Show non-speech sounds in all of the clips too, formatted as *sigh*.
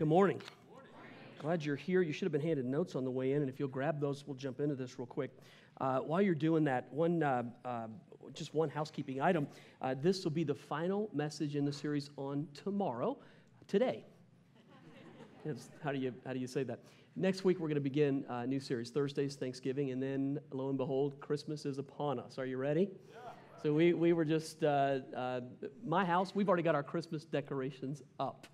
Good morning. Glad you're here. You should have been handed notes on the way in, and if you'll grab those, we'll jump into this real quick. Uh, while you're doing that, one uh, uh, just one housekeeping item. Uh, this will be the final message in the series on tomorrow, today. how do you how do you say that? Next week we're going to begin a new series. Thursday's Thanksgiving, and then lo and behold, Christmas is upon us. Are you ready? Yeah. So we, we were just, uh, uh, my house, we've already got our Christmas decorations up.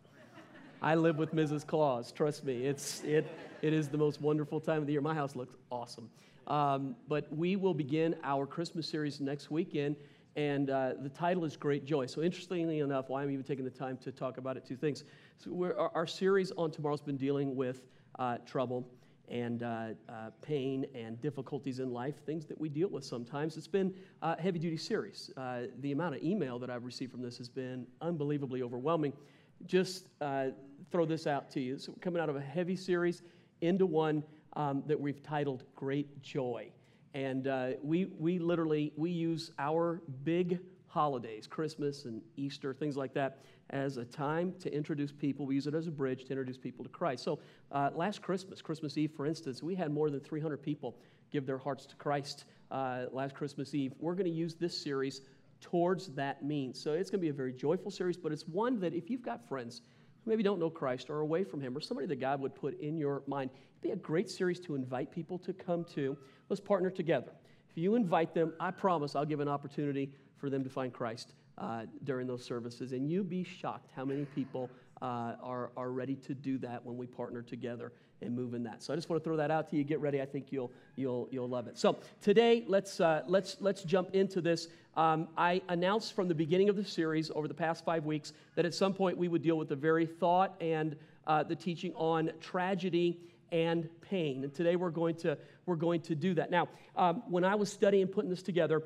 I live with Mrs. Claus. Trust me, it's it it is the most wonderful time of the year. My house looks awesome. Um, but we will begin our Christmas series next weekend, and uh, the title is Great Joy. So, interestingly enough, why I'm even taking the time to talk about it, two things. So our, our, series on tomorrow's been dealing with uh, trouble and uh, uh, pain and difficulties in life, things that we deal with sometimes. It's been a heavy duty series. Uh, the amount of email that I've received from this has been unbelievably overwhelming just uh, throw this out to you. So, we're coming out of a heavy series into one um, that we've titled Great Joy. And uh, we, we literally, we use our big holidays, Christmas and Easter, things like that, as a time to introduce people. We use it as a bridge to introduce people to Christ. So uh, last Christmas, Christmas Eve, for instance, we had more than 300 people give their hearts to Christ uh, last Christmas Eve. We're going to use this series towards that means. So it's going to be a very joyful series, but it's one that if you've got friends who maybe don't know Christ or away from Him or somebody that God would put in your mind, it'd be a great series to invite people to come to. Let's partner together. If you invite them, I promise I'll give an opportunity for them to find Christ uh, during those services. And you'd be shocked how many people uh, are, are ready to do that when we partner together and move in that. So I just want to throw that out to you. Get ready. I think you'll, you'll, you'll love it. So today, let's, uh, let's, let's jump into this. Um, I announced from the beginning of the series over the past five weeks that at some point we would deal with the very thought and uh, the teaching on tragedy and pain. And today we're going to, we're going to do that. Now, um, when I was studying putting this together,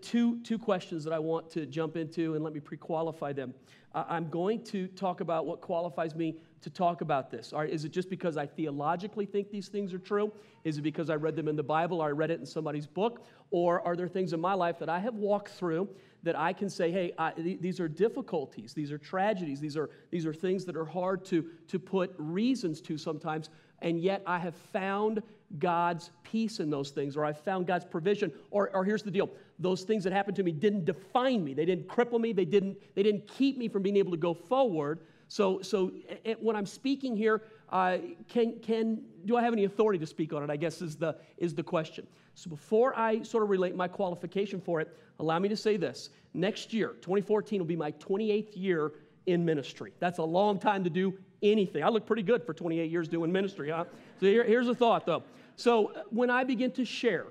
two, two questions that I want to jump into, and let me pre qualify them. Uh, I'm going to talk about what qualifies me to talk about this. All right, is it just because I theologically think these things are true? Is it because I read them in the Bible or I read it in somebody's book? Or are there things in my life that I have walked through that I can say, hey, I, th- these are difficulties, these are tragedies, these are, these are things that are hard to, to put reasons to sometimes, and yet I have found God's peace in those things, or I've found God's provision, or, or here's the deal those things that happened to me didn't define me, they didn't cripple me, they didn't, they didn't keep me from being able to go forward so, so when I'm speaking here, uh, can, can, do I have any authority to speak on it? I guess is the, is the question. So before I sort of relate my qualification for it, allow me to say this. Next year, 2014, will be my 28th year in ministry. That's a long time to do anything. I look pretty good for 28 years doing ministry, huh? So here, here's a thought, though. So when I begin to share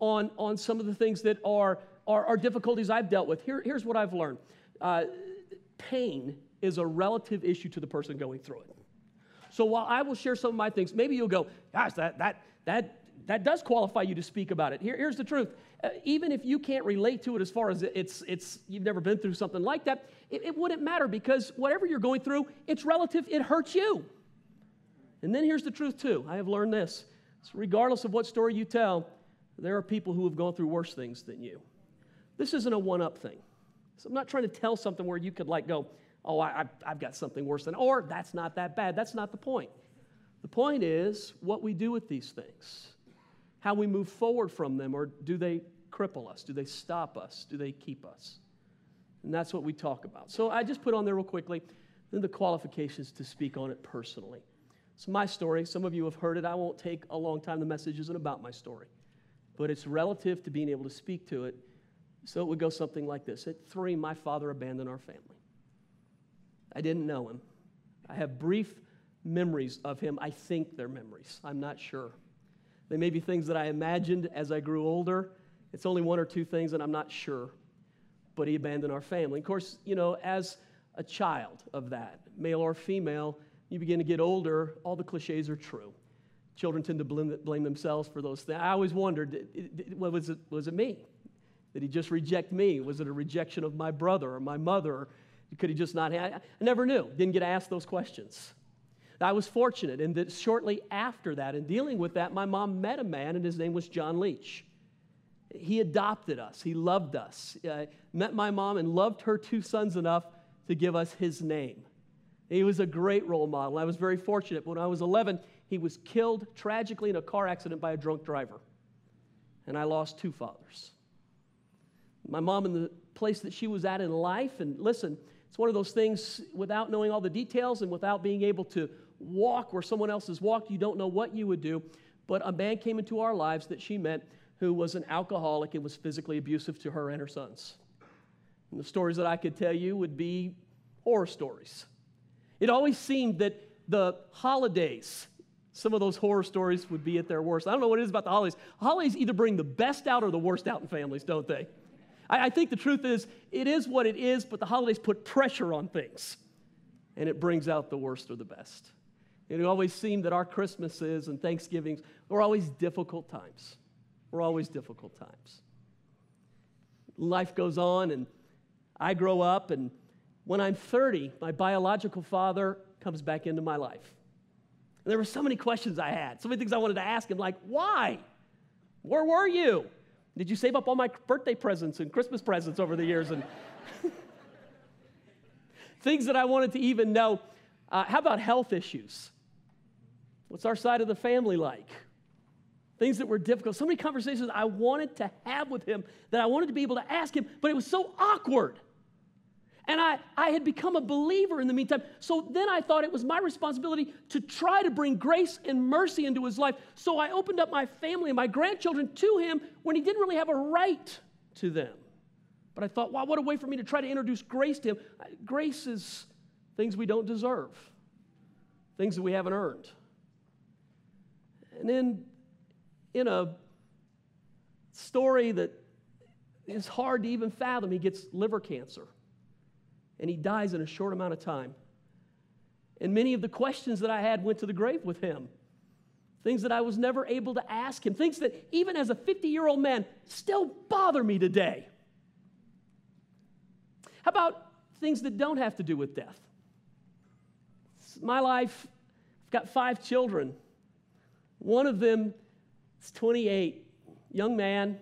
on, on some of the things that are, are, are difficulties I've dealt with, here, here's what I've learned. Uh, pain is a relative issue to the person going through it. So while I will share some of my things, maybe you'll go, gosh, that, that, that, that does qualify you to speak about it. Here, here's the truth. Uh, even if you can't relate to it as far as it's, it's you've never been through something like that, it, it wouldn't matter because whatever you're going through, it's relative, it hurts you. And then here's the truth, too. I have learned this. So regardless of what story you tell, there are people who have gone through worse things than you. This isn't a one up thing. So I'm not trying to tell something where you could, like, go, oh, I, have got something worse than, or that's not that bad. That's not the point. The point is what we do with these things, how we move forward from them, or do they cripple us? Do they stop us? Do they keep us? And that's what we talk about. So I just put on there real quickly then the qualifications to speak on it personally. It's my story. Some of you have heard it. I won't take a long time. The message isn't about my story, but it's relative to being able to speak to it. So it would go something like this At three, my father abandoned our family. I didn't know him. I have brief memories of him. I think they're memories. I'm not sure. They may be things that I imagined as I grew older. It's only one or two things, and I'm not sure. But he abandoned our family. Of course, you know, as a child of that, male or female, you begin to get older, all the cliches are true. Children tend to blame, blame themselves for those things. I always wondered, was it, was it me? Did he just reject me? Was it a rejection of my brother or my mother? Could he just not have? I never knew. Didn't get asked those questions. I was fortunate in that shortly after that, in dealing with that, my mom met a man, and his name was John Leach. He adopted us, he loved us. Uh, met my mom and loved her two sons enough to give us his name. He was a great role model. I was very fortunate. When I was 11, he was killed tragically in a car accident by a drunk driver. And I lost two fathers. My mom in the place that she was at in life, and listen, it's one of those things without knowing all the details and without being able to walk where someone else has walked, you don't know what you would do. But a man came into our lives that she met who was an alcoholic and was physically abusive to her and her sons. And the stories that I could tell you would be horror stories. It always seemed that the holidays, some of those horror stories would be at their worst. I don't know what it is about the holidays. Holidays either bring the best out or the worst out in families, don't they? I, I think the truth is, it is what it is, but the holidays put pressure on things, and it brings out the worst or the best. It always seemed that our Christmases and Thanksgivings were always difficult times. Were always difficult times. Life goes on, and I grow up, and when I'm 30, my biological father comes back into my life. And there were so many questions I had, so many things I wanted to ask him, like, why? Where were you? Did you save up all my birthday presents and Christmas presents over the years? And *laughs* things that I wanted to even know. Uh, how about health issues? What's our side of the family like? Things that were difficult. So many conversations I wanted to have with him that I wanted to be able to ask him, but it was so awkward. And I, I had become a believer in the meantime. So then I thought it was my responsibility to try to bring grace and mercy into his life. So I opened up my family and my grandchildren to him when he didn't really have a right to them. But I thought, wow, what a way for me to try to introduce grace to him. Grace is things we don't deserve, things that we haven't earned. And then in a story that is hard to even fathom, he gets liver cancer and he dies in a short amount of time. And many of the questions that I had went to the grave with him. Things that I was never able to ask him, things that even as a 50 year old man still bother me today. How about things that don't have to do with death? My life, I've got five children. One of them is 28, young man,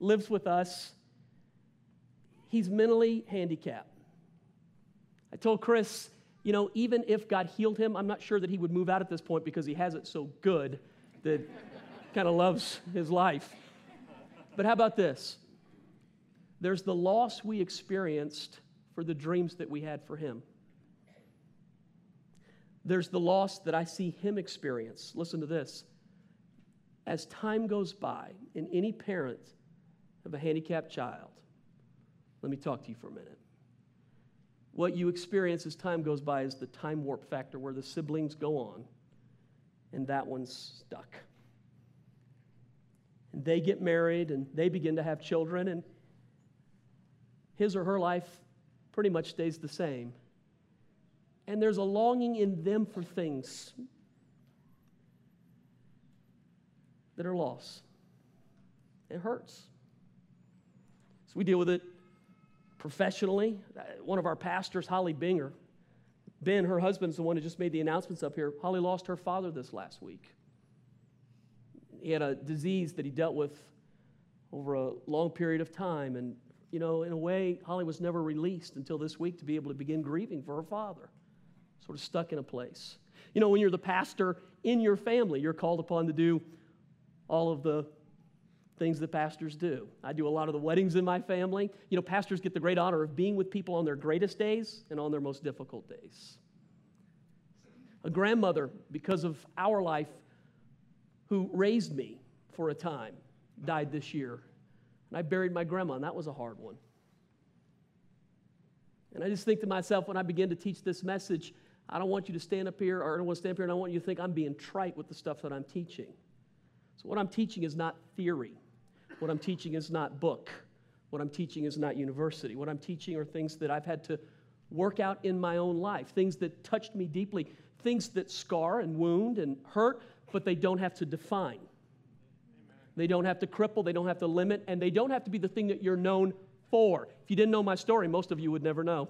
lives with us. He's mentally handicapped. I told Chris, you know, even if God healed him, I'm not sure that he would move out at this point because he has it so good that *laughs* kind of loves his life. But how about this? There's the loss we experienced for the dreams that we had for him. There's the loss that I see him experience. Listen to this. As time goes by, and any parent of a handicapped child, let me talk to you for a minute what you experience as time goes by is the time warp factor where the siblings go on and that one's stuck. And they get married and they begin to have children, and his or her life pretty much stays the same. And there's a longing in them for things that are lost. It hurts. So we deal with it professionally. Uh, one of our pastors, Holly Binger, Ben, her husband's the one who just made the announcements up here. Holly lost her father this last week. He had a disease that he dealt with over a long period of time. And, you know, in a way, Holly was never released until this week to be able to begin grieving for her father, sort of stuck in a place. You know, when you're the pastor in your family, you're called upon to do all of the things that pastors do. I do a lot of the weddings in my family. You know, pastors get the great honor of being with people on their greatest days and on their most difficult days. A grandmother, because of our life, who raised me for a time, died this year. And I buried my grandma, and that was a hard one. And I just think to myself when I begin to teach this message, I don't want you to stand up here, or I don't want to stand up here and I want you to think I'm being trite with the stuff that I'm teaching. So, what I'm teaching is not theory. What I'm teaching is not book. What I'm teaching is not university. What I'm teaching are things that I've had to work out in my own life, things that touched me deeply, things that scar and wound and hurt, but they don't have to define. They don't have to cripple, they don't have to limit, and they don't have to be the thing that you're known for. If you didn't know my story, most of you would never know.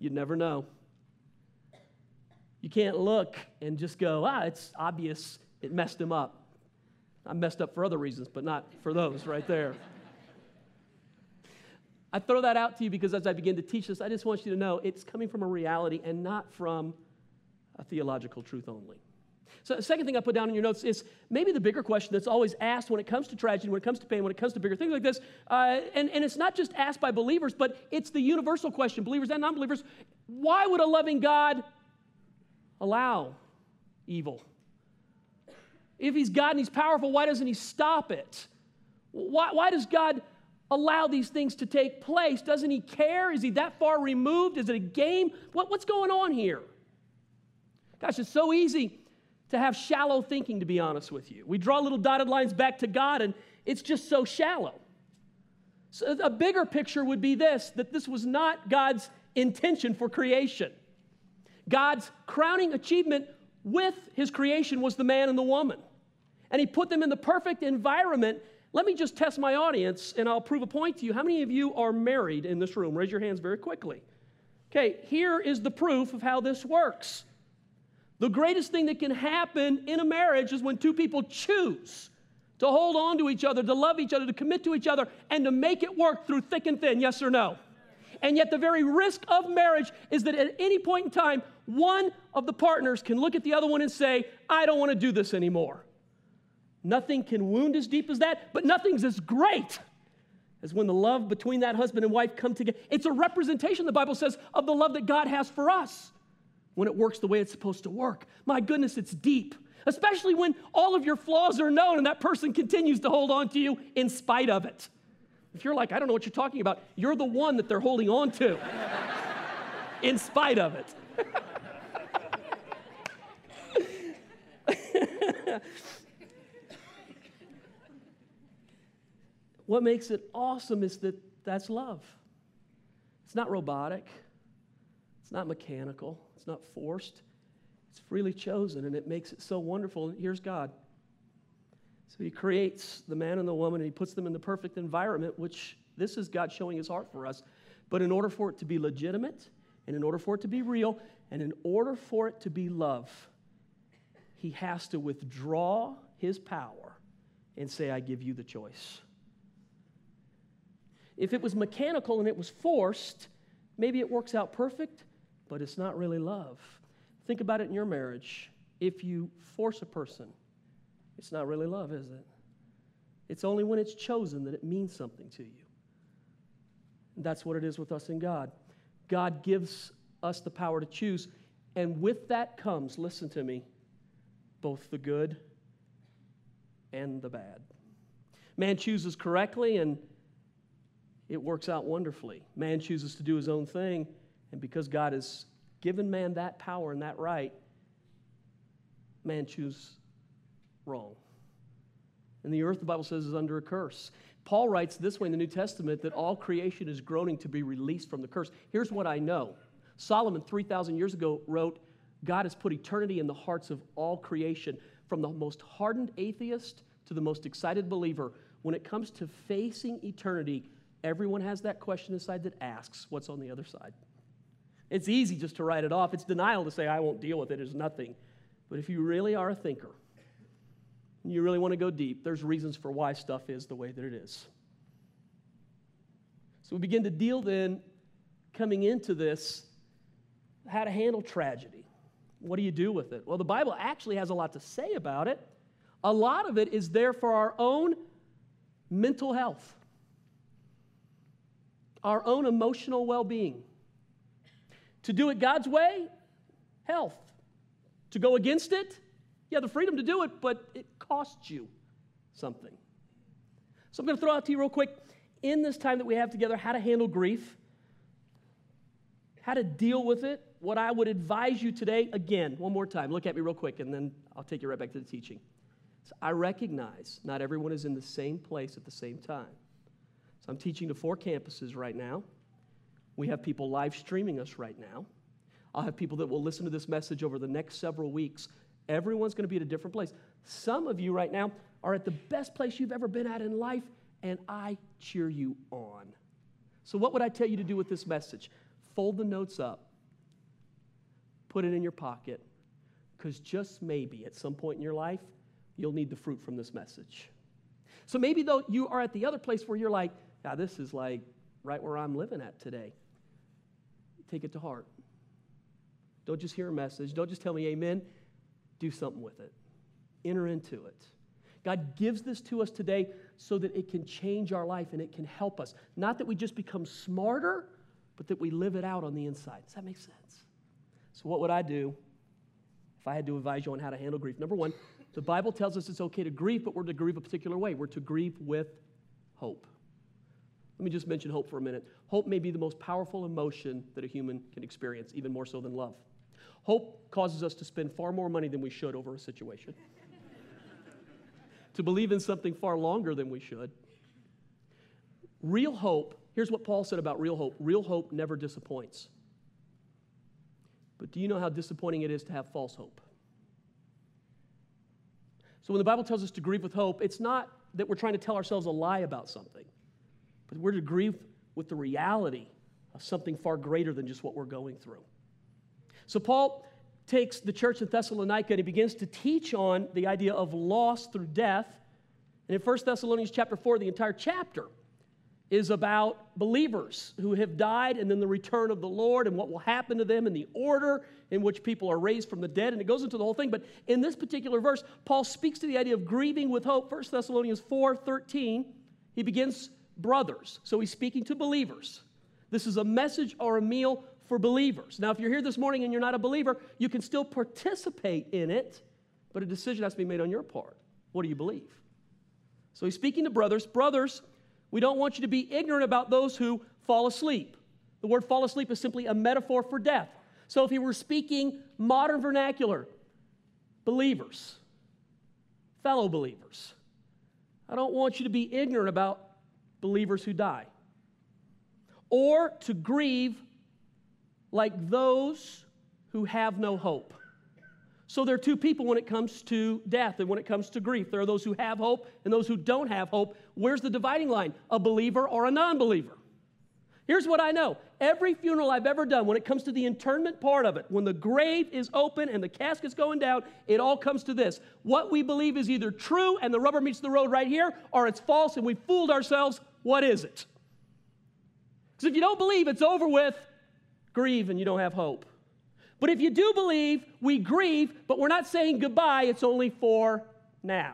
You'd never know. You can't look and just go, ah, it's obvious it messed him up. I'm messed up for other reasons, but not for those right there. I throw that out to you because as I begin to teach this, I just want you to know it's coming from a reality and not from a theological truth only. So, the second thing I put down in your notes is maybe the bigger question that's always asked when it comes to tragedy, when it comes to pain, when it comes to bigger things like this. Uh, and, and it's not just asked by believers, but it's the universal question, believers and non believers. Why would a loving God allow evil? If he's God and he's powerful, why doesn't he stop it? Why, why does God allow these things to take place? Doesn't he care? Is he that far removed? Is it a game? What, what's going on here? Gosh, it's so easy to have shallow thinking, to be honest with you. We draw little dotted lines back to God, and it's just so shallow. So a bigger picture would be this that this was not God's intention for creation. God's crowning achievement with his creation was the man and the woman. And he put them in the perfect environment. Let me just test my audience and I'll prove a point to you. How many of you are married in this room? Raise your hands very quickly. Okay, here is the proof of how this works. The greatest thing that can happen in a marriage is when two people choose to hold on to each other, to love each other, to commit to each other, and to make it work through thick and thin. Yes or no? And yet, the very risk of marriage is that at any point in time, one of the partners can look at the other one and say, I don't want to do this anymore. Nothing can wound as deep as that, but nothing's as great as when the love between that husband and wife come together. It's a representation, the Bible says, of the love that God has for us when it works the way it's supposed to work. My goodness, it's deep, especially when all of your flaws are known and that person continues to hold on to you in spite of it. If you're like, I don't know what you're talking about, you're the one that they're holding on to *laughs* in spite of it. *laughs* what makes it awesome is that that's love. It's not robotic, it's not mechanical, it's not forced, it's freely chosen, and it makes it so wonderful. And here's God. So he creates the man and the woman, and he puts them in the perfect environment, which this is God showing his heart for us. But in order for it to be legitimate, and in order for it to be real, and in order for it to be love, he has to withdraw his power and say, I give you the choice. If it was mechanical and it was forced, maybe it works out perfect, but it's not really love. Think about it in your marriage. If you force a person, it's not really love, is it? It's only when it's chosen that it means something to you. That's what it is with us in God. God gives us the power to choose, and with that comes, listen to me, both the good and the bad. Man chooses correctly, and it works out wonderfully. Man chooses to do his own thing, and because God has given man that power and that right, man chooses wrong. And the earth, the Bible says, is under a curse. Paul writes this way in the New Testament that all creation is groaning to be released from the curse. Here's what I know Solomon, 3,000 years ago, wrote, God has put eternity in the hearts of all creation, from the most hardened atheist to the most excited believer. When it comes to facing eternity, everyone has that question inside that asks, What's on the other side? It's easy just to write it off. It's denial to say, I won't deal with it, it's nothing. But if you really are a thinker, and you really want to go deep, there's reasons for why stuff is the way that it is. So we begin to deal then, coming into this, how to handle tragedy. What do you do with it? Well, the Bible actually has a lot to say about it. A lot of it is there for our own mental health, our own emotional well being. To do it God's way, health. To go against it, you have the freedom to do it, but it costs you something. So I'm going to throw out to you real quick in this time that we have together how to handle grief, how to deal with it. What I would advise you today, again, one more time, look at me real quick, and then I'll take you right back to the teaching. So I recognize not everyone is in the same place at the same time. I'm teaching to four campuses right now. We have people live streaming us right now. I'll have people that will listen to this message over the next several weeks. Everyone's going to be at a different place. Some of you right now are at the best place you've ever been at in life, and I cheer you on. So, what would I tell you to do with this message? Fold the notes up, put it in your pocket, because just maybe at some point in your life, you'll need the fruit from this message. So, maybe though you are at the other place where you're like, yeah, this is like right where I'm living at today. Take it to heart. Don't just hear a message. Don't just tell me amen. Do something with it. Enter into it. God gives this to us today so that it can change our life and it can help us. Not that we just become smarter, but that we live it out on the inside. Does that make sense? So, what would I do if I had to advise you on how to handle grief? Number one, the Bible tells us it's okay to grieve, but we're to grieve a particular way. We're to grieve with hope. Let me just mention hope for a minute. Hope may be the most powerful emotion that a human can experience, even more so than love. Hope causes us to spend far more money than we should over a situation, *laughs* to believe in something far longer than we should. Real hope, here's what Paul said about real hope real hope never disappoints. But do you know how disappointing it is to have false hope? So when the Bible tells us to grieve with hope, it's not that we're trying to tell ourselves a lie about something, but we're to grieve with the reality of something far greater than just what we're going through. So Paul takes the church in Thessalonica and he begins to teach on the idea of loss through death. And in 1 Thessalonians chapter 4, the entire chapter is about believers who have died and then the return of the Lord and what will happen to them and the order in which people are raised from the dead. And it goes into the whole thing. But in this particular verse, Paul speaks to the idea of grieving with hope. 1 Thessalonians 4 13, he begins brothers. So he's speaking to believers. This is a message or a meal for believers. Now, if you're here this morning and you're not a believer, you can still participate in it, but a decision has to be made on your part. What do you believe? So he's speaking to brothers. Brothers, we don't want you to be ignorant about those who fall asleep. The word fall asleep is simply a metaphor for death. So if he were speaking modern vernacular, believers, fellow believers, I don't want you to be ignorant about believers who die or to grieve like those who have no hope. So there are two people when it comes to death and when it comes to grief. There are those who have hope and those who don't have hope. Where's the dividing line? A believer or a non believer? Here's what I know every funeral I've ever done, when it comes to the internment part of it, when the grave is open and the casket's going down, it all comes to this. What we believe is either true and the rubber meets the road right here, or it's false and we fooled ourselves. What is it? Because if you don't believe it's over with, grieve and you don't have hope. But if you do believe, we grieve, but we're not saying goodbye, it's only for now.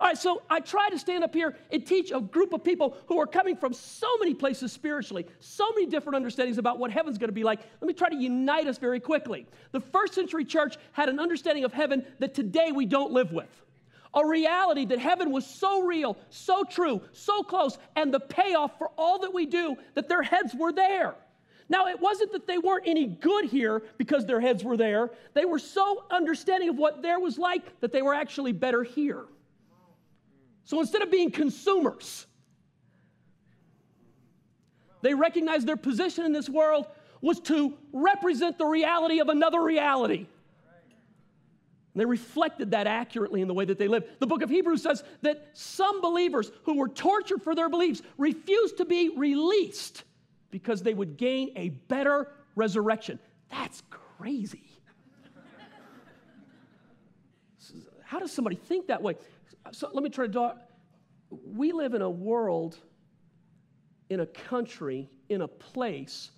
All right, so I try to stand up here and teach a group of people who are coming from so many places spiritually, so many different understandings about what heaven's going to be like. Let me try to unite us very quickly. The first century church had an understanding of heaven that today we don't live with. A reality that heaven was so real, so true, so close, and the payoff for all that we do that their heads were there. Now, it wasn't that they weren't any good here because their heads were there. They were so understanding of what there was like that they were actually better here. So instead of being consumers, they recognized their position in this world was to represent the reality of another reality. And they reflected that accurately in the way that they lived. The book of Hebrews says that some believers who were tortured for their beliefs refused to be released because they would gain a better resurrection. That's crazy. How does somebody think that way? So let me try to draw. We live in a world, in a country, in a place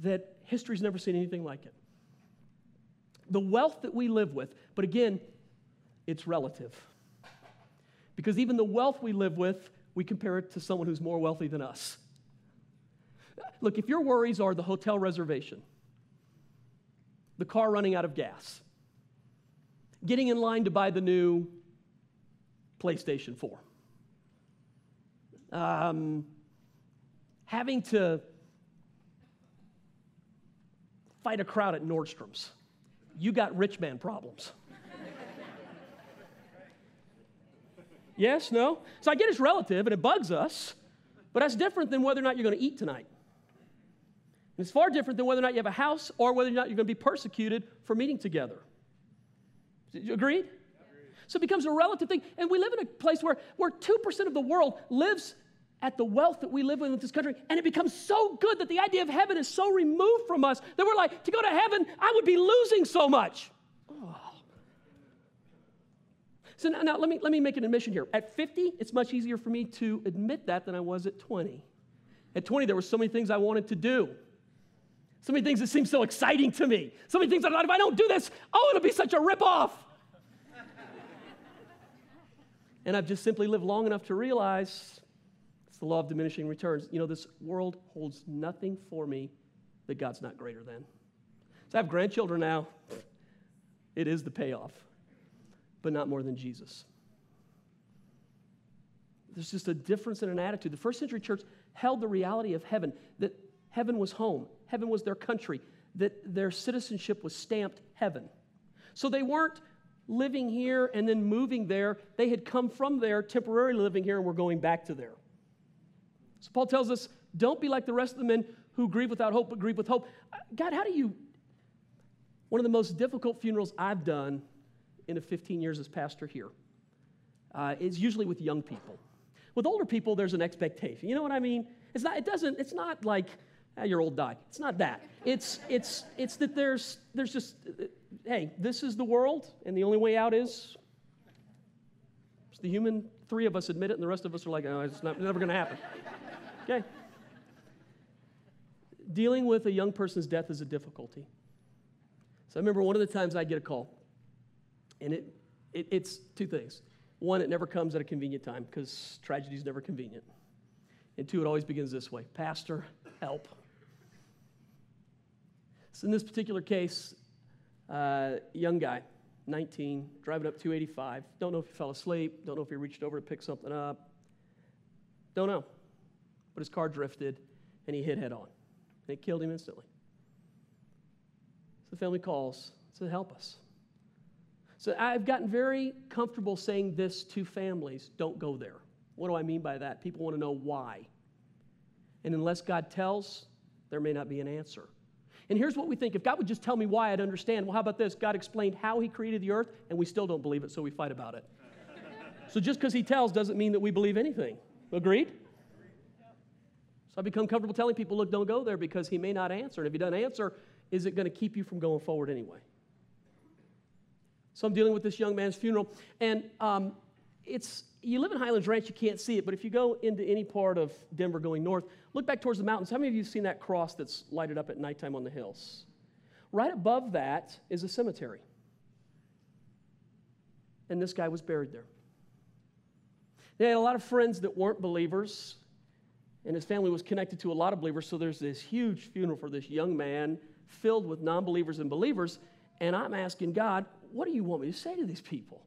that history's never seen anything like it. The wealth that we live with, but again, it's relative. Because even the wealth we live with we compare it to someone who's more wealthy than us. Look, if your worries are the hotel reservation, the car running out of gas, getting in line to buy the new PlayStation 4, um, having to fight a crowd at Nordstrom's, you got rich man problems. Yes, no? So I get it's relative and it bugs us, but that's different than whether or not you're going to eat tonight. And it's far different than whether or not you have a house or whether or not you're going to be persecuted for meeting together. Agreed? So it becomes a relative thing. And we live in a place where, where 2% of the world lives at the wealth that we live with in this country, and it becomes so good that the idea of heaven is so removed from us that we're like, to go to heaven, I would be losing so much. Oh. So now, now let, me, let me make an admission here. At 50, it's much easier for me to admit that than I was at 20. At 20, there were so many things I wanted to do. So many things that seemed so exciting to me. So many things I thought, if I don't do this, oh, it'll be such a ripoff. and I've just simply lived long enough to realize it's the law of diminishing returns. You know, this world holds nothing for me that God's not greater than. So I have grandchildren now. It is the payoff, but not more than Jesus. There's just a difference in an attitude. The first century church held the reality of heaven, that heaven was home, heaven was their country, that their citizenship was stamped heaven. So they weren't living here and then moving there. They had come from there, temporarily living here, and were going back to there. So Paul tells us don't be like the rest of the men who grieve without hope, but grieve with hope. God, how do you one of the most difficult funerals I've done in the 15 years as pastor here uh, is usually with young people. With older people, there's an expectation. You know what I mean? It's not, it doesn't, it's not like, ah, your old died. It's not that. It's, it's, it's that there's, there's just, uh, hey, this is the world, and the only way out is it's the human, three of us admit it, and the rest of us are like, oh, it's not, never going to happen. Okay? Dealing with a young person's death is a difficulty. So I remember one of the times I get a call, and it, it, it's two things. One, it never comes at a convenient time because tragedy is never convenient. And two, it always begins this way Pastor, help. So in this particular case, uh, young guy, 19, driving up 285. Don't know if he fell asleep. Don't know if he reached over to pick something up. Don't know. But his car drifted and he hit head on. And it killed him instantly. So the family calls, says, Help us. So I've gotten very comfortable saying this to families don't go there. What do I mean by that? People want to know why. And unless God tells, there may not be an answer. And here's what we think if God would just tell me why, I'd understand. Well, how about this? God explained how He created the earth, and we still don't believe it, so we fight about it. *laughs* so just because He tells doesn't mean that we believe anything. Agreed? So I become comfortable telling people, look, don't go there because He may not answer. And if He doesn't answer, is it going to keep you from going forward anyway? So I'm dealing with this young man's funeral, and um, it's you live in Highlands Ranch, you can't see it, but if you go into any part of Denver going north, look back towards the mountains. How many of you have seen that cross that's lighted up at nighttime on the hills? Right above that is a cemetery. And this guy was buried there. They had a lot of friends that weren't believers, and his family was connected to a lot of believers, so there's this huge funeral for this young man filled with non believers and believers. And I'm asking God, what do you want me to say to these people?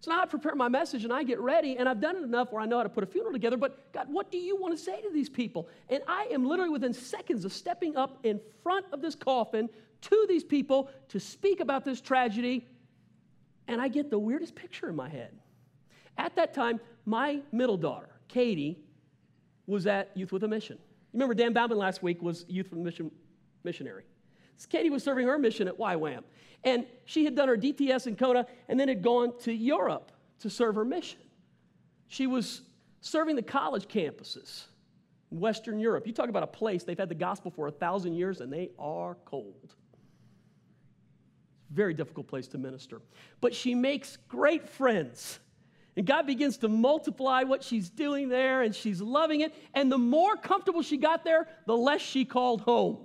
So now I prepare my message and I get ready, and I've done it enough where I know how to put a funeral together. But God, what do you want to say to these people? And I am literally within seconds of stepping up in front of this coffin to these people to speak about this tragedy, and I get the weirdest picture in my head. At that time, my middle daughter, Katie, was at Youth with a Mission. You remember Dan Bauman last week was Youth with a Mission missionary. Katie was serving her mission at YWAM. And she had done her DTS in Kona and then had gone to Europe to serve her mission. She was serving the college campuses in Western Europe. You talk about a place, they've had the gospel for a thousand years and they are cold. Very difficult place to minister. But she makes great friends. And God begins to multiply what she's doing there, and she's loving it. And the more comfortable she got there, the less she called home.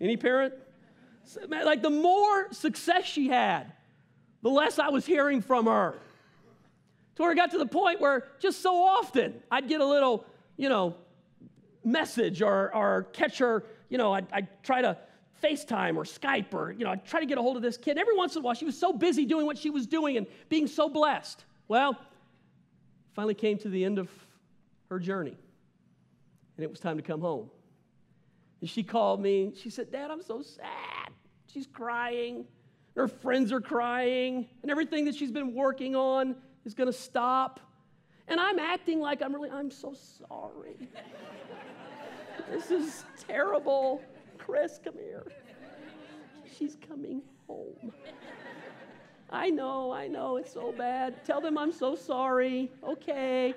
Any parent? Like the more success she had, the less I was hearing from her. To where it got to the point where just so often I'd get a little, you know, message or, or catch her, you know, I'd, I'd try to FaceTime or Skype or, you know, I'd try to get a hold of this kid. Every once in a while, she was so busy doing what she was doing and being so blessed. Well, finally came to the end of her journey, and it was time to come home. And she called me. She said, Dad, I'm so sad. She's crying. Her friends are crying. And everything that she's been working on is going to stop. And I'm acting like I'm really, I'm so sorry. *laughs* this is terrible. Chris, come here. She's coming home. I know, I know, it's so bad. Tell them I'm so sorry. Okay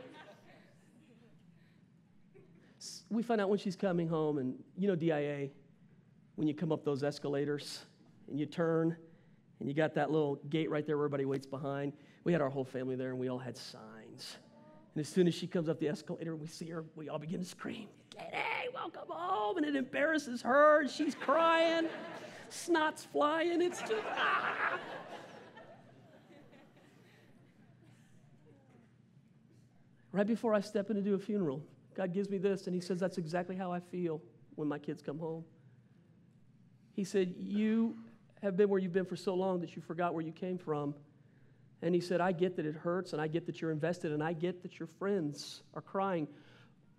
we find out when she's coming home, and you know DIA, when you come up those escalators and you turn And you got that little gate right there where everybody waits behind. We had our whole family there, and we all had signs. And as soon as she comes up the escalator, and we see her, we all begin to scream, Katie, welcome home. And it embarrasses her, and she's crying, snot's flying. It's just, ah. Right before I step in to do a funeral, God gives me this, and He says, That's exactly how I feel when my kids come home. He said, You have been where you've been for so long that you forgot where you came from. And he said, I get that it hurts, and I get that you're invested, and I get that your friends are crying,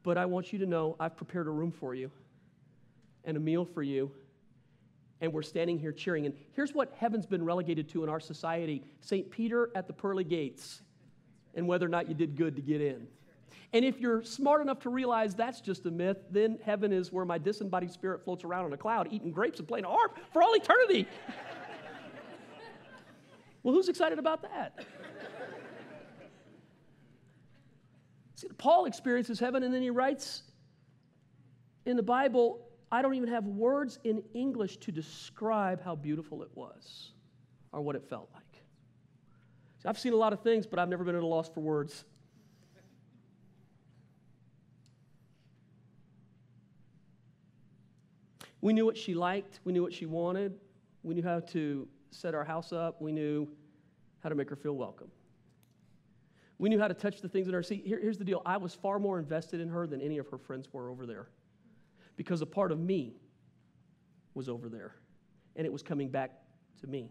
but I want you to know I've prepared a room for you and a meal for you, and we're standing here cheering. And here's what heaven's been relegated to in our society St. Peter at the pearly gates, and whether or not you did good to get in. And if you're smart enough to realize that's just a myth, then heaven is where my disembodied spirit floats around on a cloud, eating grapes and playing harp for all eternity. *laughs* well, who's excited about that? See, Paul experiences heaven, and then he writes in the Bible, I don't even have words in English to describe how beautiful it was or what it felt like. See, I've seen a lot of things, but I've never been at a loss for words. We knew what she liked, we knew what she wanted, we knew how to set our house up, we knew how to make her feel welcome. We knew how to touch the things in her. See, here, here's the deal I was far more invested in her than any of her friends were over there because a part of me was over there and it was coming back to me.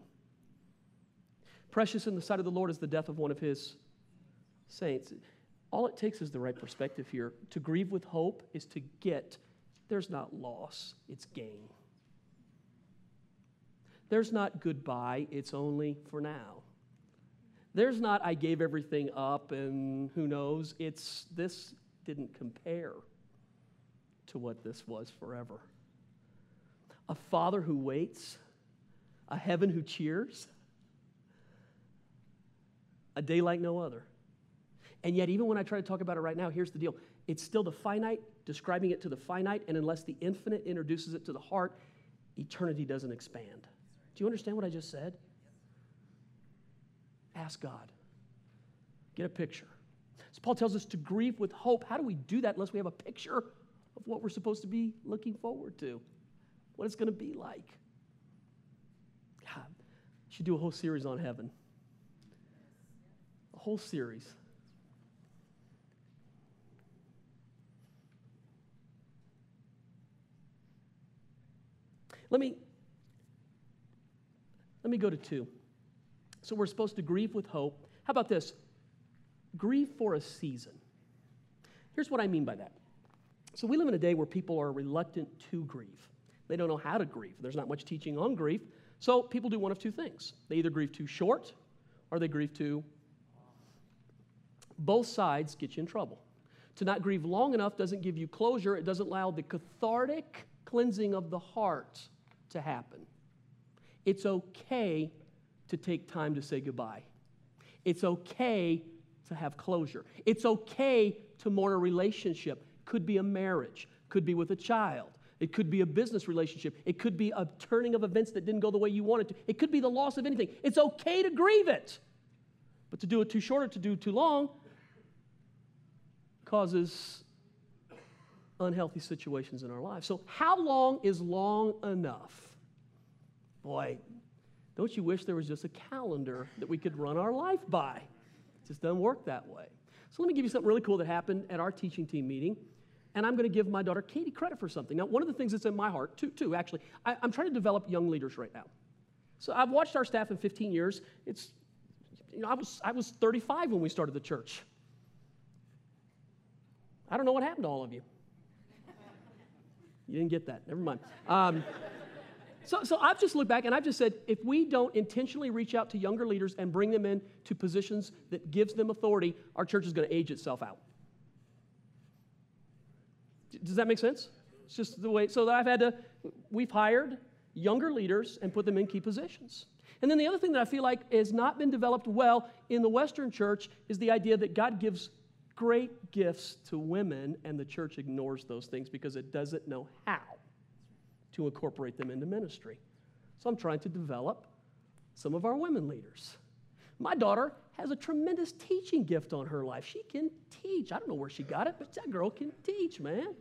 Precious in the sight of the Lord is the death of one of his saints. All it takes is the right perspective here. To grieve with hope is to get there's not loss, it's gain. There's not goodbye, it's only for now. There's not I gave everything up and who knows, it's this didn't compare to what this was forever. A father who waits, a heaven who cheers, a day like no other. And yet, even when I try to talk about it right now, here's the deal it's still the finite describing it to the finite, and unless the infinite introduces it to the heart, eternity doesn't expand. Do you understand what I just said? Ask God. Get a picture. So Paul tells us to grieve with hope. How do we do that unless we have a picture of what we're supposed to be looking forward to? What it's going to be like? God, should do a whole series on heaven. A whole series. Let me, let me go to two. So we're supposed to grieve with hope. How about this? Grieve for a season. Here's what I mean by that. So we live in a day where people are reluctant to grieve. They don't know how to grieve. There's not much teaching on grief. So people do one of two things. They either grieve too short or they grieve too both sides get you in trouble. To not grieve long enough doesn't give you closure. It doesn't allow the cathartic cleansing of the heart to happen. It's okay to take time to say goodbye. It's okay to have closure. It's okay to mourn a relationship. Could be a marriage, could be with a child. It could be a business relationship. It could be a turning of events that didn't go the way you wanted to. It could be the loss of anything. It's okay to grieve it. But to do it too short or to do too long causes unhealthy situations in our lives. So, how long is long enough? Boy, don't you wish there was just a calendar that we could run our life by? It just doesn't work that way. So, let me give you something really cool that happened at our teaching team meeting. And I'm going to give my daughter Katie credit for something. Now, one of the things that's in my heart, too, too actually, I, I'm trying to develop young leaders right now. So, I've watched our staff in 15 years. It's, you know, I was, I was 35 when we started the church. I don't know what happened to all of you. You didn't get that. Never mind. Um, so, so I've just looked back and I've just said if we don't intentionally reach out to younger leaders and bring them in to positions that gives them authority, our church is going to age itself out. Does that make sense? It's just the way. So I've had to. We've hired younger leaders and put them in key positions. And then the other thing that I feel like has not been developed well in the Western church is the idea that God gives great gifts to women, and the church ignores those things because it doesn't know how to incorporate them into ministry. So I'm trying to develop some of our women leaders. My daughter has a tremendous teaching gift on her life. She can teach. I don't know where she got it, but that girl can teach, man.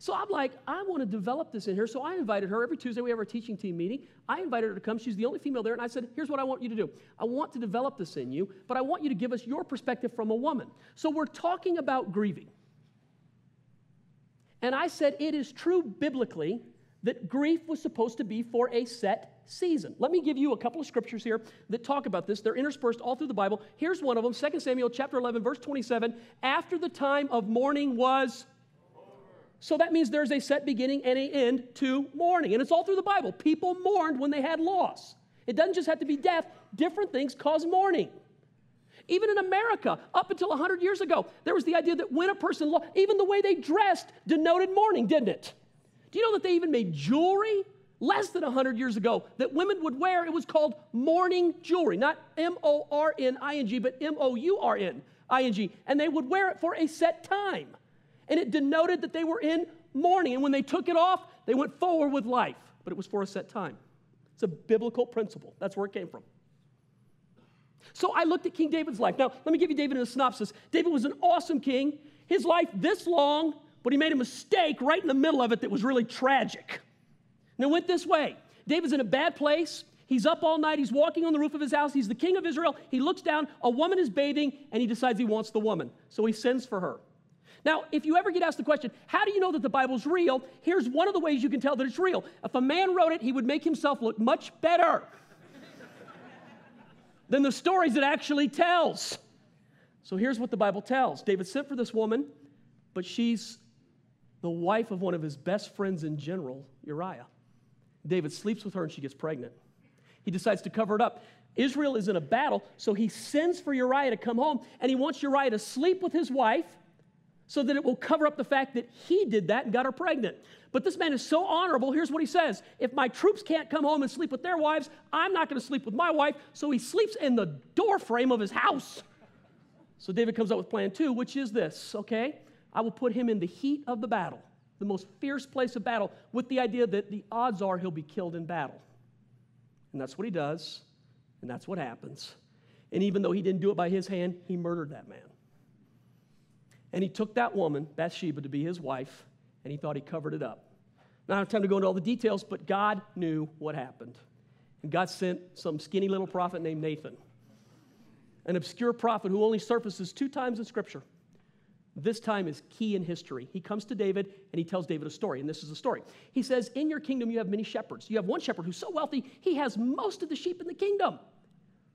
So I'm like, I want to develop this in here. So I invited her every Tuesday. We have our teaching team meeting. I invited her to come. She's the only female there. And I said, Here's what I want you to do I want to develop this in you, but I want you to give us your perspective from a woman. So we're talking about grieving. And I said, It is true biblically that grief was supposed to be for a set season. Let me give you a couple of scriptures here that talk about this. They're interspersed all through the Bible. Here's one of them 2 Samuel chapter 11, verse 27. After the time of mourning was so that means there's a set beginning and an end to mourning. And it's all through the Bible. People mourned when they had loss. It doesn't just have to be death, different things cause mourning. Even in America, up until 100 years ago, there was the idea that when a person lost, even the way they dressed denoted mourning, didn't it? Do you know that they even made jewelry less than 100 years ago that women would wear? It was called mourning jewelry, not M O R N I N G, but M O U R N I N G. And they would wear it for a set time and it denoted that they were in mourning. And when they took it off, they went forward with life, but it was for a set time. It's a biblical principle. That's where it came from. So I looked at King David's life. Now, let me give you David in a synopsis. David was an awesome king. His life this long, but he made a mistake right in the middle of it that was really tragic. And it went this way David's in a bad place. He's up all night. He's walking on the roof of his house. He's the king of Israel. He looks down. A woman is bathing, and he decides he wants the woman. So he sends for her. Now, if you ever get asked the question, how do you know that the Bible's real? Here's one of the ways you can tell that it's real. If a man wrote it, he would make himself look much better *laughs* than the stories it actually tells. So here's what the Bible tells David sent for this woman, but she's the wife of one of his best friends in general, Uriah. David sleeps with her and she gets pregnant. He decides to cover it up. Israel is in a battle, so he sends for Uriah to come home, and he wants Uriah to sleep with his wife so that it will cover up the fact that he did that and got her pregnant. But this man is so honorable. Here's what he says If my troops can't come home and sleep with their wives, I'm not going to sleep with my wife. So he sleeps in the doorframe of his house. So David comes up with plan two, which is this okay? I will put him in the heat of the battle, the most fierce place of battle, with the idea that the odds are he'll be killed in battle. And that's what he does, and that's what happens. And even though he didn't do it by his hand, he murdered that man. And he took that woman, Bathsheba, to be his wife, and he thought he covered it up. Now, I don't have time to go into all the details, but God knew what happened. And God sent some skinny little prophet named Nathan, an obscure prophet who only surfaces two times in Scripture. This time is key in history. He comes to David and he tells David a story, and this is the story. He says, In your kingdom, you have many shepherds. You have one shepherd who's so wealthy, he has most of the sheep in the kingdom.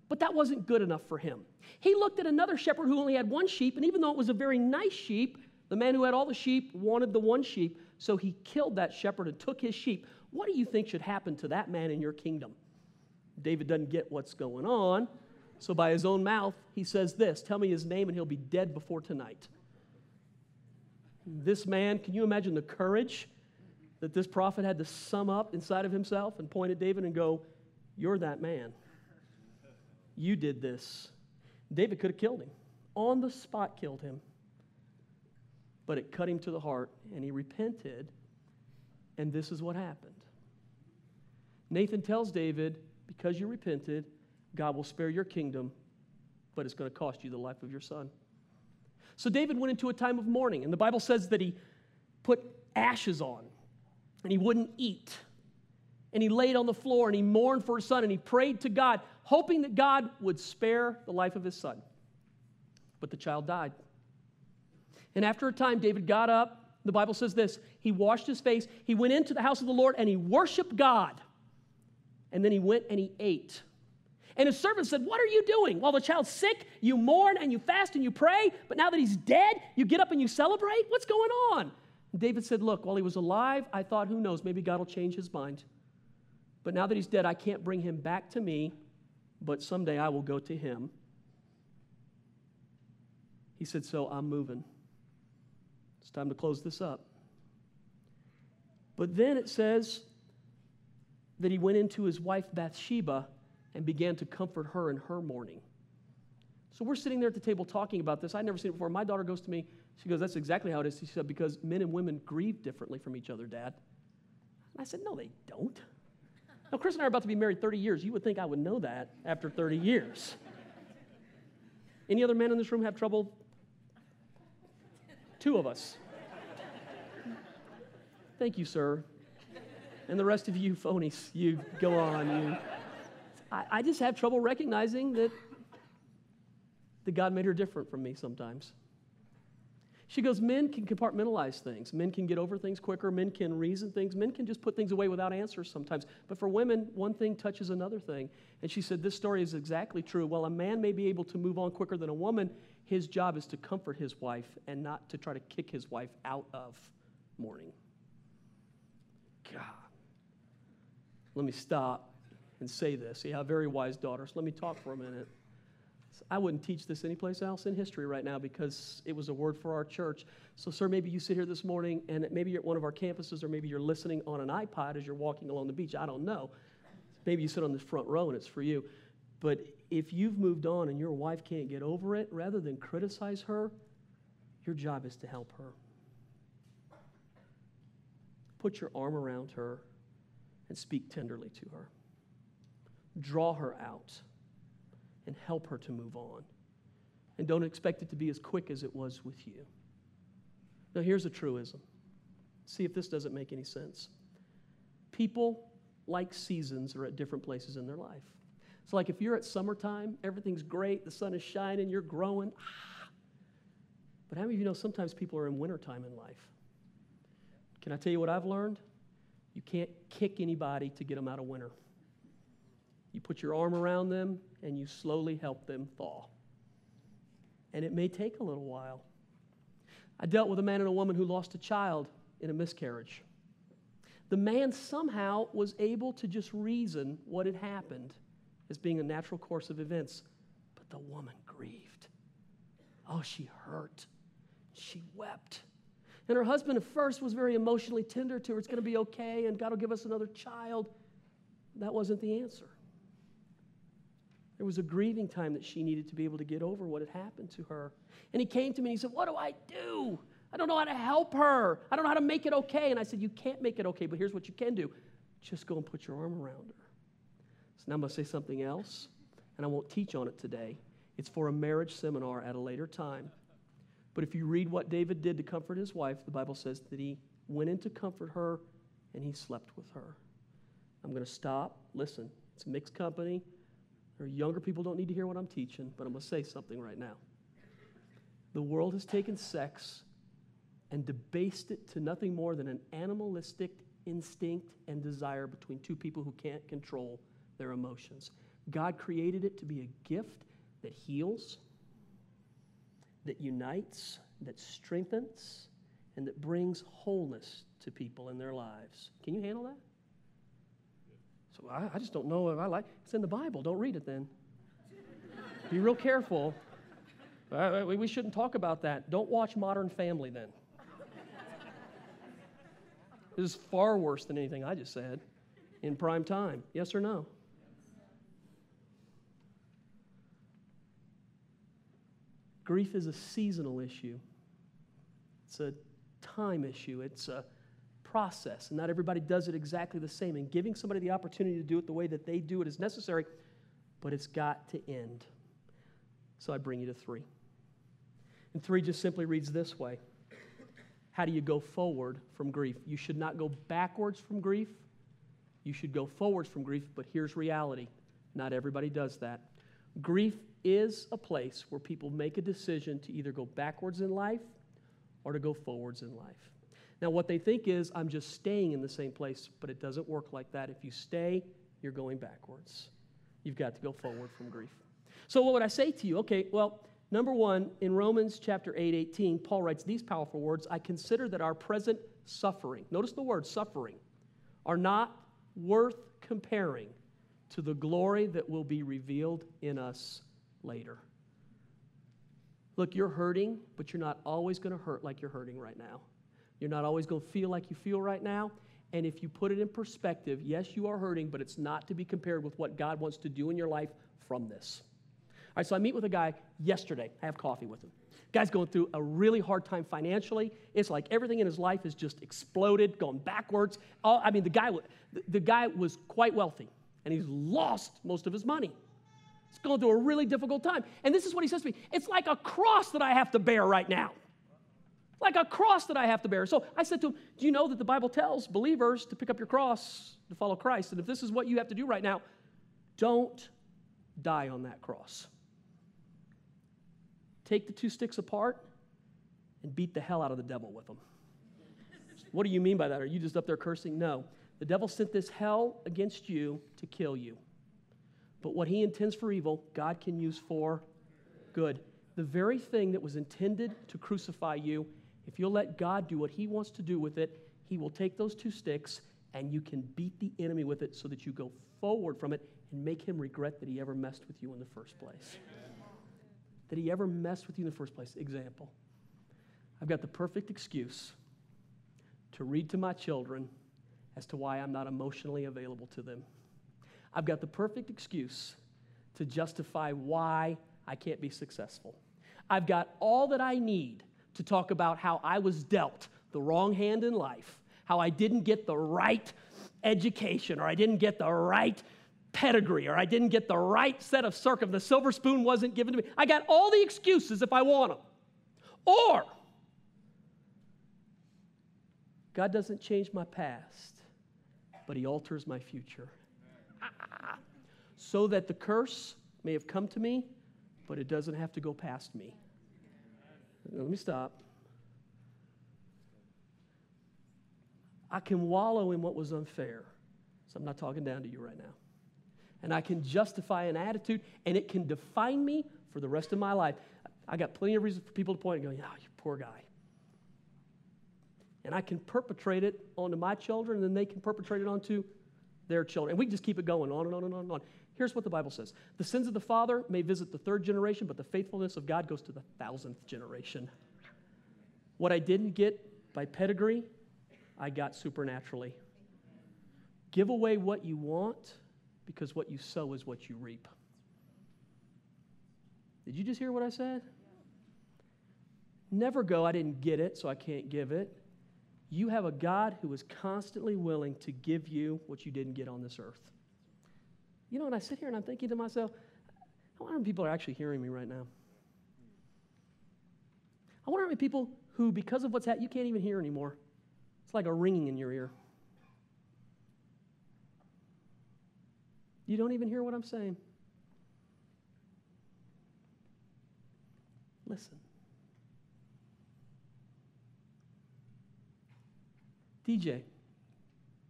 But that wasn't good enough for him. He looked at another shepherd who only had one sheep, and even though it was a very nice sheep, the man who had all the sheep wanted the one sheep, so he killed that shepherd and took his sheep. What do you think should happen to that man in your kingdom? David doesn't get what's going on, so by his own mouth, he says this Tell me his name, and he'll be dead before tonight. This man, can you imagine the courage that this prophet had to sum up inside of himself and point at David and go, You're that man. You did this. David could have killed him, on the spot, killed him. But it cut him to the heart, and he repented, and this is what happened. Nathan tells David, Because you repented, God will spare your kingdom, but it's going to cost you the life of your son. So David went into a time of mourning, and the Bible says that he put ashes on, and he wouldn't eat. And he laid on the floor and he mourned for his son and he prayed to God hoping that God would spare the life of his son. But the child died. And after a time, David got up. The Bible says this He washed his face, he went into the house of the Lord, and he worshiped God. And then he went and he ate. And his servant said, What are you doing? While the child's sick, you mourn and you fast and you pray, but now that he's dead, you get up and you celebrate? What's going on? And David said, Look, while he was alive, I thought, who knows, maybe God will change his mind. But now that he's dead, I can't bring him back to me but someday I will go to him. He said, So I'm moving. It's time to close this up. But then it says that he went into his wife Bathsheba and began to comfort her in her mourning. So we're sitting there at the table talking about this. I'd never seen it before. My daughter goes to me. She goes, That's exactly how it is. She said, Because men and women grieve differently from each other, Dad. And I said, No, they don't. Now, Chris and I are about to be married 30 years. You would think I would know that after 30 years. Any other men in this room have trouble? Two of us. Thank you, sir. And the rest of you phonies, you go on. You. I, I just have trouble recognizing that, that God made her different from me sometimes. She goes, Men can compartmentalize things. Men can get over things quicker. Men can reason things. Men can just put things away without answers sometimes. But for women, one thing touches another thing. And she said, This story is exactly true. While a man may be able to move on quicker than a woman, his job is to comfort his wife and not to try to kick his wife out of mourning. God. Let me stop and say this. You have very wise daughters. Let me talk for a minute. I wouldn't teach this anyplace else in history right now because it was a word for our church. So, sir, maybe you sit here this morning and maybe you're at one of our campuses or maybe you're listening on an iPod as you're walking along the beach. I don't know. Maybe you sit on this front row and it's for you. But if you've moved on and your wife can't get over it, rather than criticize her, your job is to help her. Put your arm around her and speak tenderly to her. Draw her out and help her to move on. And don't expect it to be as quick as it was with you. Now, here's a truism. See if this doesn't make any sense. People, like seasons, are at different places in their life. So, like if you're at summertime, everything's great, the sun is shining, you're growing. Ah. *sighs* But how many of you know sometimes people are in wintertime in life? Can I tell you what I've learned? You can't kick anybody to get them out of winter. You put your arm around them and you slowly help them thaw. And it may take a little while. I dealt with a man and a woman who lost a child in a miscarriage. The man somehow was able to just reason what had happened as being a natural course of events, but the woman grieved. Oh, she hurt. She wept. And her husband at first was very emotionally tender to her. It's going to be okay, and God will give us another child. That wasn't the answer. There was a grieving time that she needed to be able to get over what had happened to her. And he came to me and he said, What do I do? I don't know how to help her. I don't know how to make it okay. And I said, You can't make it okay, but here's what you can do just go and put your arm around her. So now I'm going to say something else, and I won't teach on it today. It's for a marriage seminar at a later time. But if you read what David did to comfort his wife, the Bible says that he went in to comfort her and he slept with her. I'm going to stop. Listen, it's mixed company. Or younger people don't need to hear what I'm teaching, but I'm going to say something right now. The world has taken sex and debased it to nothing more than an animalistic instinct and desire between two people who can't control their emotions. God created it to be a gift that heals, that unites, that strengthens, and that brings wholeness to people in their lives. Can you handle that? So I, I just don't know if I like It's in the Bible. Don't read it then. Be real careful. Uh, we shouldn't talk about that. Don't watch Modern Family then. This is far worse than anything I just said in prime time. Yes or no? Grief is a seasonal issue. It's a time issue. It's a process, and not everybody does it exactly the same. And giving somebody the opportunity to do it the way that they do it is necessary, but it's got to end. So I bring you to three. And three just simply reads this way How do you go forward from grief? You should not go backwards from grief, you should go forwards from grief, but here's reality not everybody does that. Grief is a place where people make a decision to either go backwards in life or to go forwards in life. Now, what they think is, I'm just staying in the same place, but it doesn't work like that. If you stay, you're going backwards. You've got to go forward from grief. So, what would I say to you? Okay, well, number one, in Romans chapter 8, 18, Paul writes these powerful words I consider that our present suffering, notice the word suffering, are not worth comparing to the glory that will be revealed in us later. Look, you're hurting, but you're not always going to hurt like you're hurting right now. You're not always going to feel like you feel right now. And if you put it in perspective, yes, you are hurting, but it's not to be compared with what God wants to do in your life from this. All right, so I meet with a guy yesterday. I have coffee with him. Guy's going through a really hard time financially. It's like everything in his life has just exploded, gone backwards. All, I mean, the guy, the guy was quite wealthy, and he's lost most of his money. He's going through a really difficult time. And this is what he says to me It's like a cross that I have to bear right now. Like a cross that I have to bear. So I said to him, Do you know that the Bible tells believers to pick up your cross to follow Christ? And if this is what you have to do right now, don't die on that cross. Take the two sticks apart and beat the hell out of the devil with them. *laughs* what do you mean by that? Are you just up there cursing? No. The devil sent this hell against you to kill you. But what he intends for evil, God can use for good. The very thing that was intended to crucify you, if you'll let God do what he wants to do with it, he will take those two sticks and you can beat the enemy with it so that you go forward from it and make him regret that he ever messed with you in the first place. That he ever messed with you in the first place. Example I've got the perfect excuse to read to my children as to why I'm not emotionally available to them. I've got the perfect excuse to justify why I can't be successful. I've got all that I need to talk about how I was dealt the wrong hand in life, how I didn't get the right education, or I didn't get the right pedigree, or I didn't get the right set of circum. The silver spoon wasn't given to me. I got all the excuses if I want them. Or God doesn't change my past, but He alters my future. So that the curse may have come to me, but it doesn't have to go past me. Let me stop. I can wallow in what was unfair. So I'm not talking down to you right now. And I can justify an attitude, and it can define me for the rest of my life. I got plenty of reasons for people to point and go, oh, you poor guy. And I can perpetrate it onto my children, and then they can perpetrate it onto their children. And we just keep it going on and on and on and on. Here's what the Bible says The sins of the father may visit the third generation, but the faithfulness of God goes to the thousandth generation. What I didn't get by pedigree, I got supernaturally. Give away what you want because what you sow is what you reap. Did you just hear what I said? Never go, I didn't get it, so I can't give it. You have a God who is constantly willing to give you what you didn't get on this earth. You know, and I sit here and I'm thinking to myself, I wonder if people are actually hearing me right now. I wonder how many people who, because of what's happening, you can't even hear anymore. It's like a ringing in your ear. You don't even hear what I'm saying. Listen. DJ,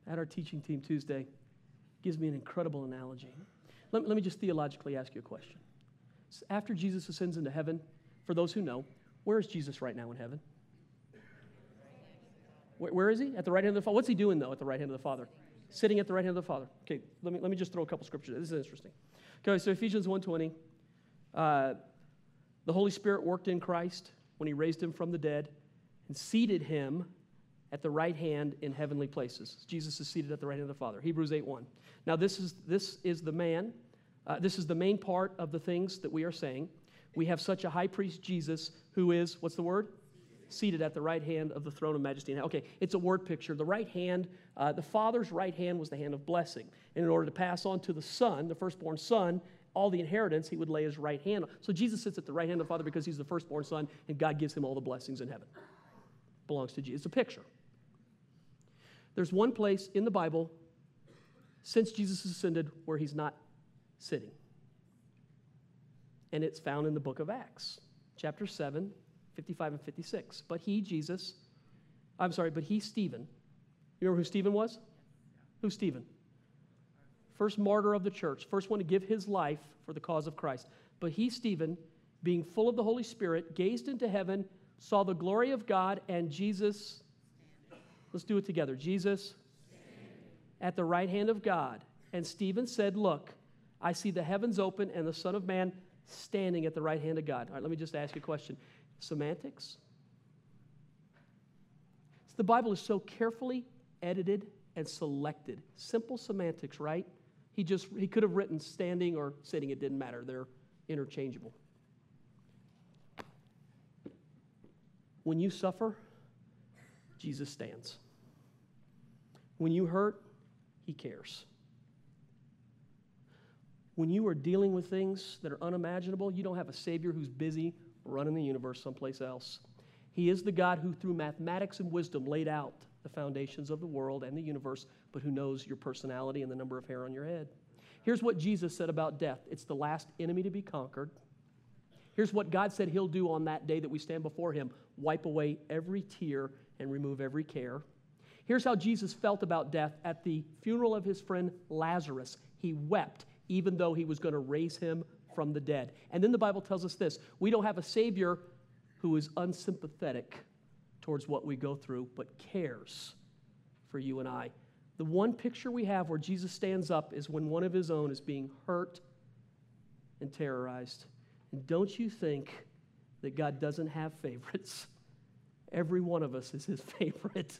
at our teaching team Tuesday, gives me an incredible analogy. Let, let me just theologically ask you a question. After Jesus ascends into heaven, for those who know, where is Jesus right now in heaven? Where, where is he? At the right hand of the Father. What's he doing, though, at the right hand of the Father? Sitting at the right hand of the Father. Okay, let me, let me just throw a couple scriptures. This is interesting. Okay, so Ephesians 1.20. Uh, the Holy Spirit worked in Christ when he raised him from the dead and seated him at the right hand in heavenly places. Jesus is seated at the right hand of the Father. Hebrews 8.1. Now, this is, this is the man, uh, this is the main part of the things that we are saying. We have such a high priest, Jesus, who is, what's the word? Seated at the right hand of the throne of majesty. Okay, it's a word picture. The right hand, uh, the Father's right hand was the hand of blessing. And in order to pass on to the Son, the firstborn Son, all the inheritance, he would lay his right hand. So Jesus sits at the right hand of the Father because he's the firstborn Son, and God gives him all the blessings in heaven. Belongs to Jesus. It's a picture. There's one place in the Bible since Jesus ascended where he's not sitting. And it's found in the book of Acts, chapter 7, 55 and 56. But he, Jesus, I'm sorry, but he, Stephen. You remember who Stephen was? Who's Stephen? First martyr of the church, first one to give his life for the cause of Christ. But he, Stephen, being full of the Holy Spirit, gazed into heaven, saw the glory of God, and Jesus. Let's do it together. Jesus at the right hand of God. And Stephen said, Look, I see the heavens open and the Son of Man standing at the right hand of God. All right, let me just ask you a question. Semantics? The Bible is so carefully edited and selected. Simple semantics, right? He just he could have written standing or sitting, it didn't matter. They're interchangeable. When you suffer, Jesus stands. When you hurt, he cares. When you are dealing with things that are unimaginable, you don't have a Savior who's busy running the universe someplace else. He is the God who, through mathematics and wisdom, laid out the foundations of the world and the universe, but who knows your personality and the number of hair on your head. Here's what Jesus said about death it's the last enemy to be conquered. Here's what God said He'll do on that day that we stand before Him wipe away every tear and remove every care. Here's how Jesus felt about death at the funeral of his friend Lazarus. He wept, even though he was going to raise him from the dead. And then the Bible tells us this we don't have a Savior who is unsympathetic towards what we go through, but cares for you and I. The one picture we have where Jesus stands up is when one of his own is being hurt and terrorized. And don't you think that God doesn't have favorites? Every one of us is his *laughs* favorite.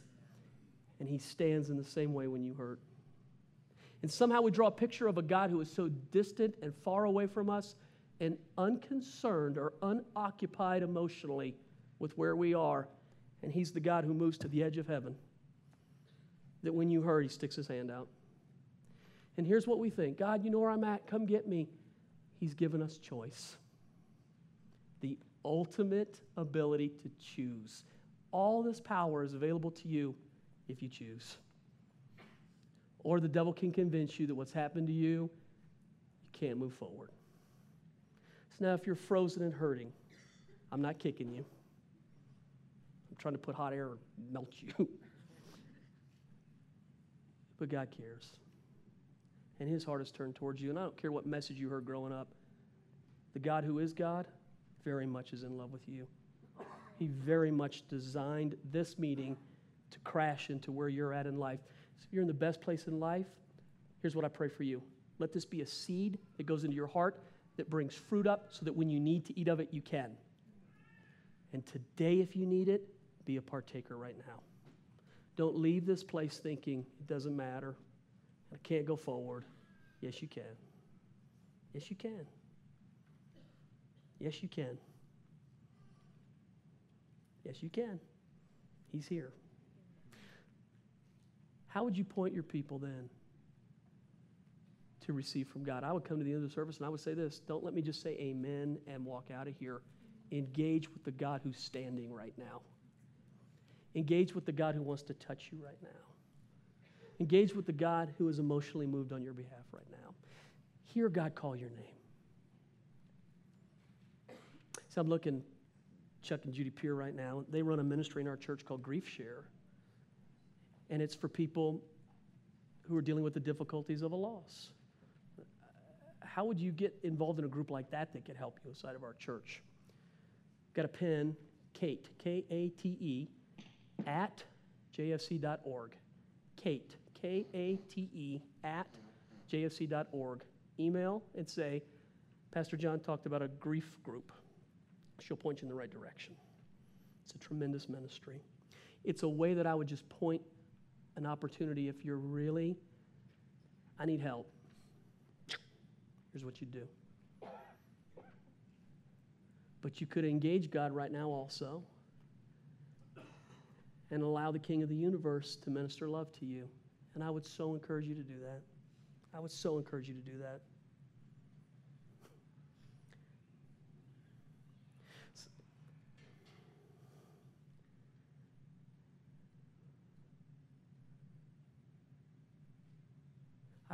And he stands in the same way when you hurt. And somehow we draw a picture of a God who is so distant and far away from us and unconcerned or unoccupied emotionally with where we are. And he's the God who moves to the edge of heaven. That when you hurt, he sticks his hand out. And here's what we think God, you know where I'm at. Come get me. He's given us choice the ultimate ability to choose. All this power is available to you if you choose. Or the devil can convince you that what's happened to you, you can't move forward. So now, if you're frozen and hurting, I'm not kicking you. I'm trying to put hot air and melt you. *laughs* but God cares. And his heart is turned towards you. And I don't care what message you heard growing up. The God who is God very much is in love with you. He very much designed this meeting to crash into where you're at in life. So if you're in the best place in life, here's what I pray for you. Let this be a seed that goes into your heart that brings fruit up so that when you need to eat of it, you can. And today, if you need it, be a partaker right now. Don't leave this place thinking it doesn't matter. I can't go forward. Yes, you can. Yes, you can. Yes, you can. Yes, you can. He's here. How would you point your people then to receive from God? I would come to the end of the service and I would say this don't let me just say amen and walk out of here. Engage with the God who's standing right now. Engage with the God who wants to touch you right now. Engage with the God who is emotionally moved on your behalf right now. Hear God call your name. So I'm looking Chuck and Judy Peer right now. They run a ministry in our church called Grief Share and it's for people who are dealing with the difficulties of a loss. How would you get involved in a group like that that could help you inside of our church? Got a pen, Kate, K A T E, at jfc.org. Kate, K A T E, at jfc.org. Email and say, Pastor John talked about a grief group. She'll point you in the right direction. It's a tremendous ministry. It's a way that I would just point an opportunity if you're really, I need help. Here's what you do. But you could engage God right now also and allow the King of the universe to minister love to you. And I would so encourage you to do that. I would so encourage you to do that.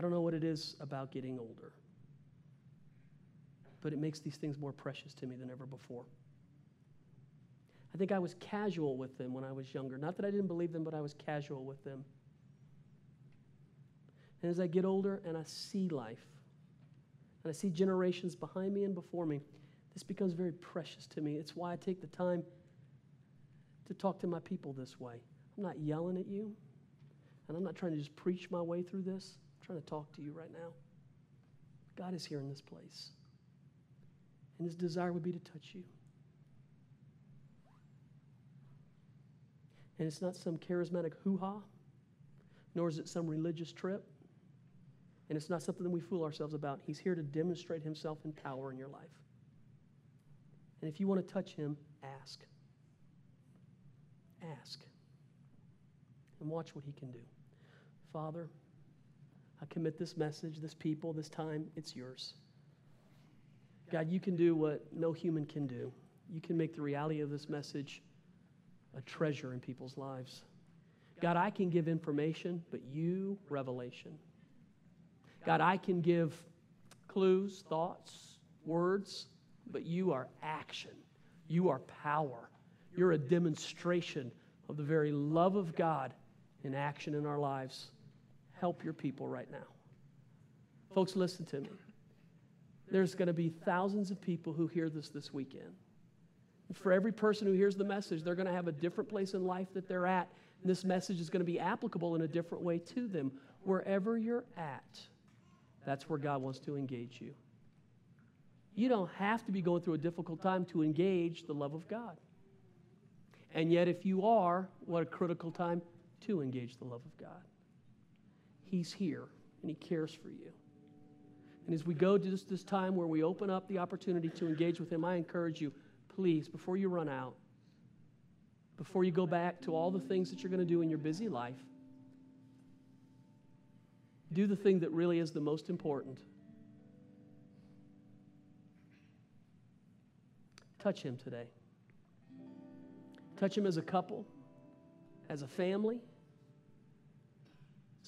I don't know what it is about getting older, but it makes these things more precious to me than ever before. I think I was casual with them when I was younger. Not that I didn't believe them, but I was casual with them. And as I get older and I see life, and I see generations behind me and before me, this becomes very precious to me. It's why I take the time to talk to my people this way. I'm not yelling at you, and I'm not trying to just preach my way through this trying to talk to you right now. God is here in this place. And his desire would be to touch you. And it's not some charismatic hoo ha, nor is it some religious trip. And it's not something that we fool ourselves about. He's here to demonstrate himself in power in your life. And if you want to touch him, ask. Ask. And watch what he can do. Father, I commit this message, this people, this time, it's yours. God, you can do what no human can do. You can make the reality of this message a treasure in people's lives. God, I can give information, but you, revelation. God, I can give clues, thoughts, words, but you are action. You are power. You're a demonstration of the very love of God in action in our lives. Help your people right now. Folks, listen to me. There's going to be thousands of people who hear this this weekend. For every person who hears the message, they're going to have a different place in life that they're at. And this message is going to be applicable in a different way to them. Wherever you're at, that's where God wants to engage you. You don't have to be going through a difficult time to engage the love of God. And yet, if you are, what a critical time to engage the love of God. He's here and He cares for you. And as we go to this, this time where we open up the opportunity to engage with Him, I encourage you, please, before you run out, before you go back to all the things that you're going to do in your busy life, do the thing that really is the most important. Touch Him today. Touch Him as a couple, as a family.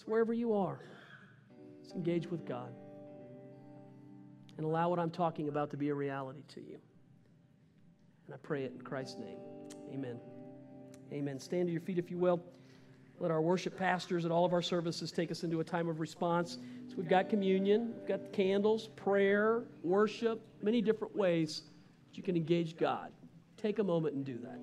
Wherever you are. Let's engage with God and allow what I'm talking about to be a reality to you. And I pray it in Christ's name. Amen. Amen. Stand to your feet if you will. Let our worship pastors at all of our services take us into a time of response. So we've got communion, we've got candles, prayer, worship, many different ways that you can engage God. Take a moment and do that.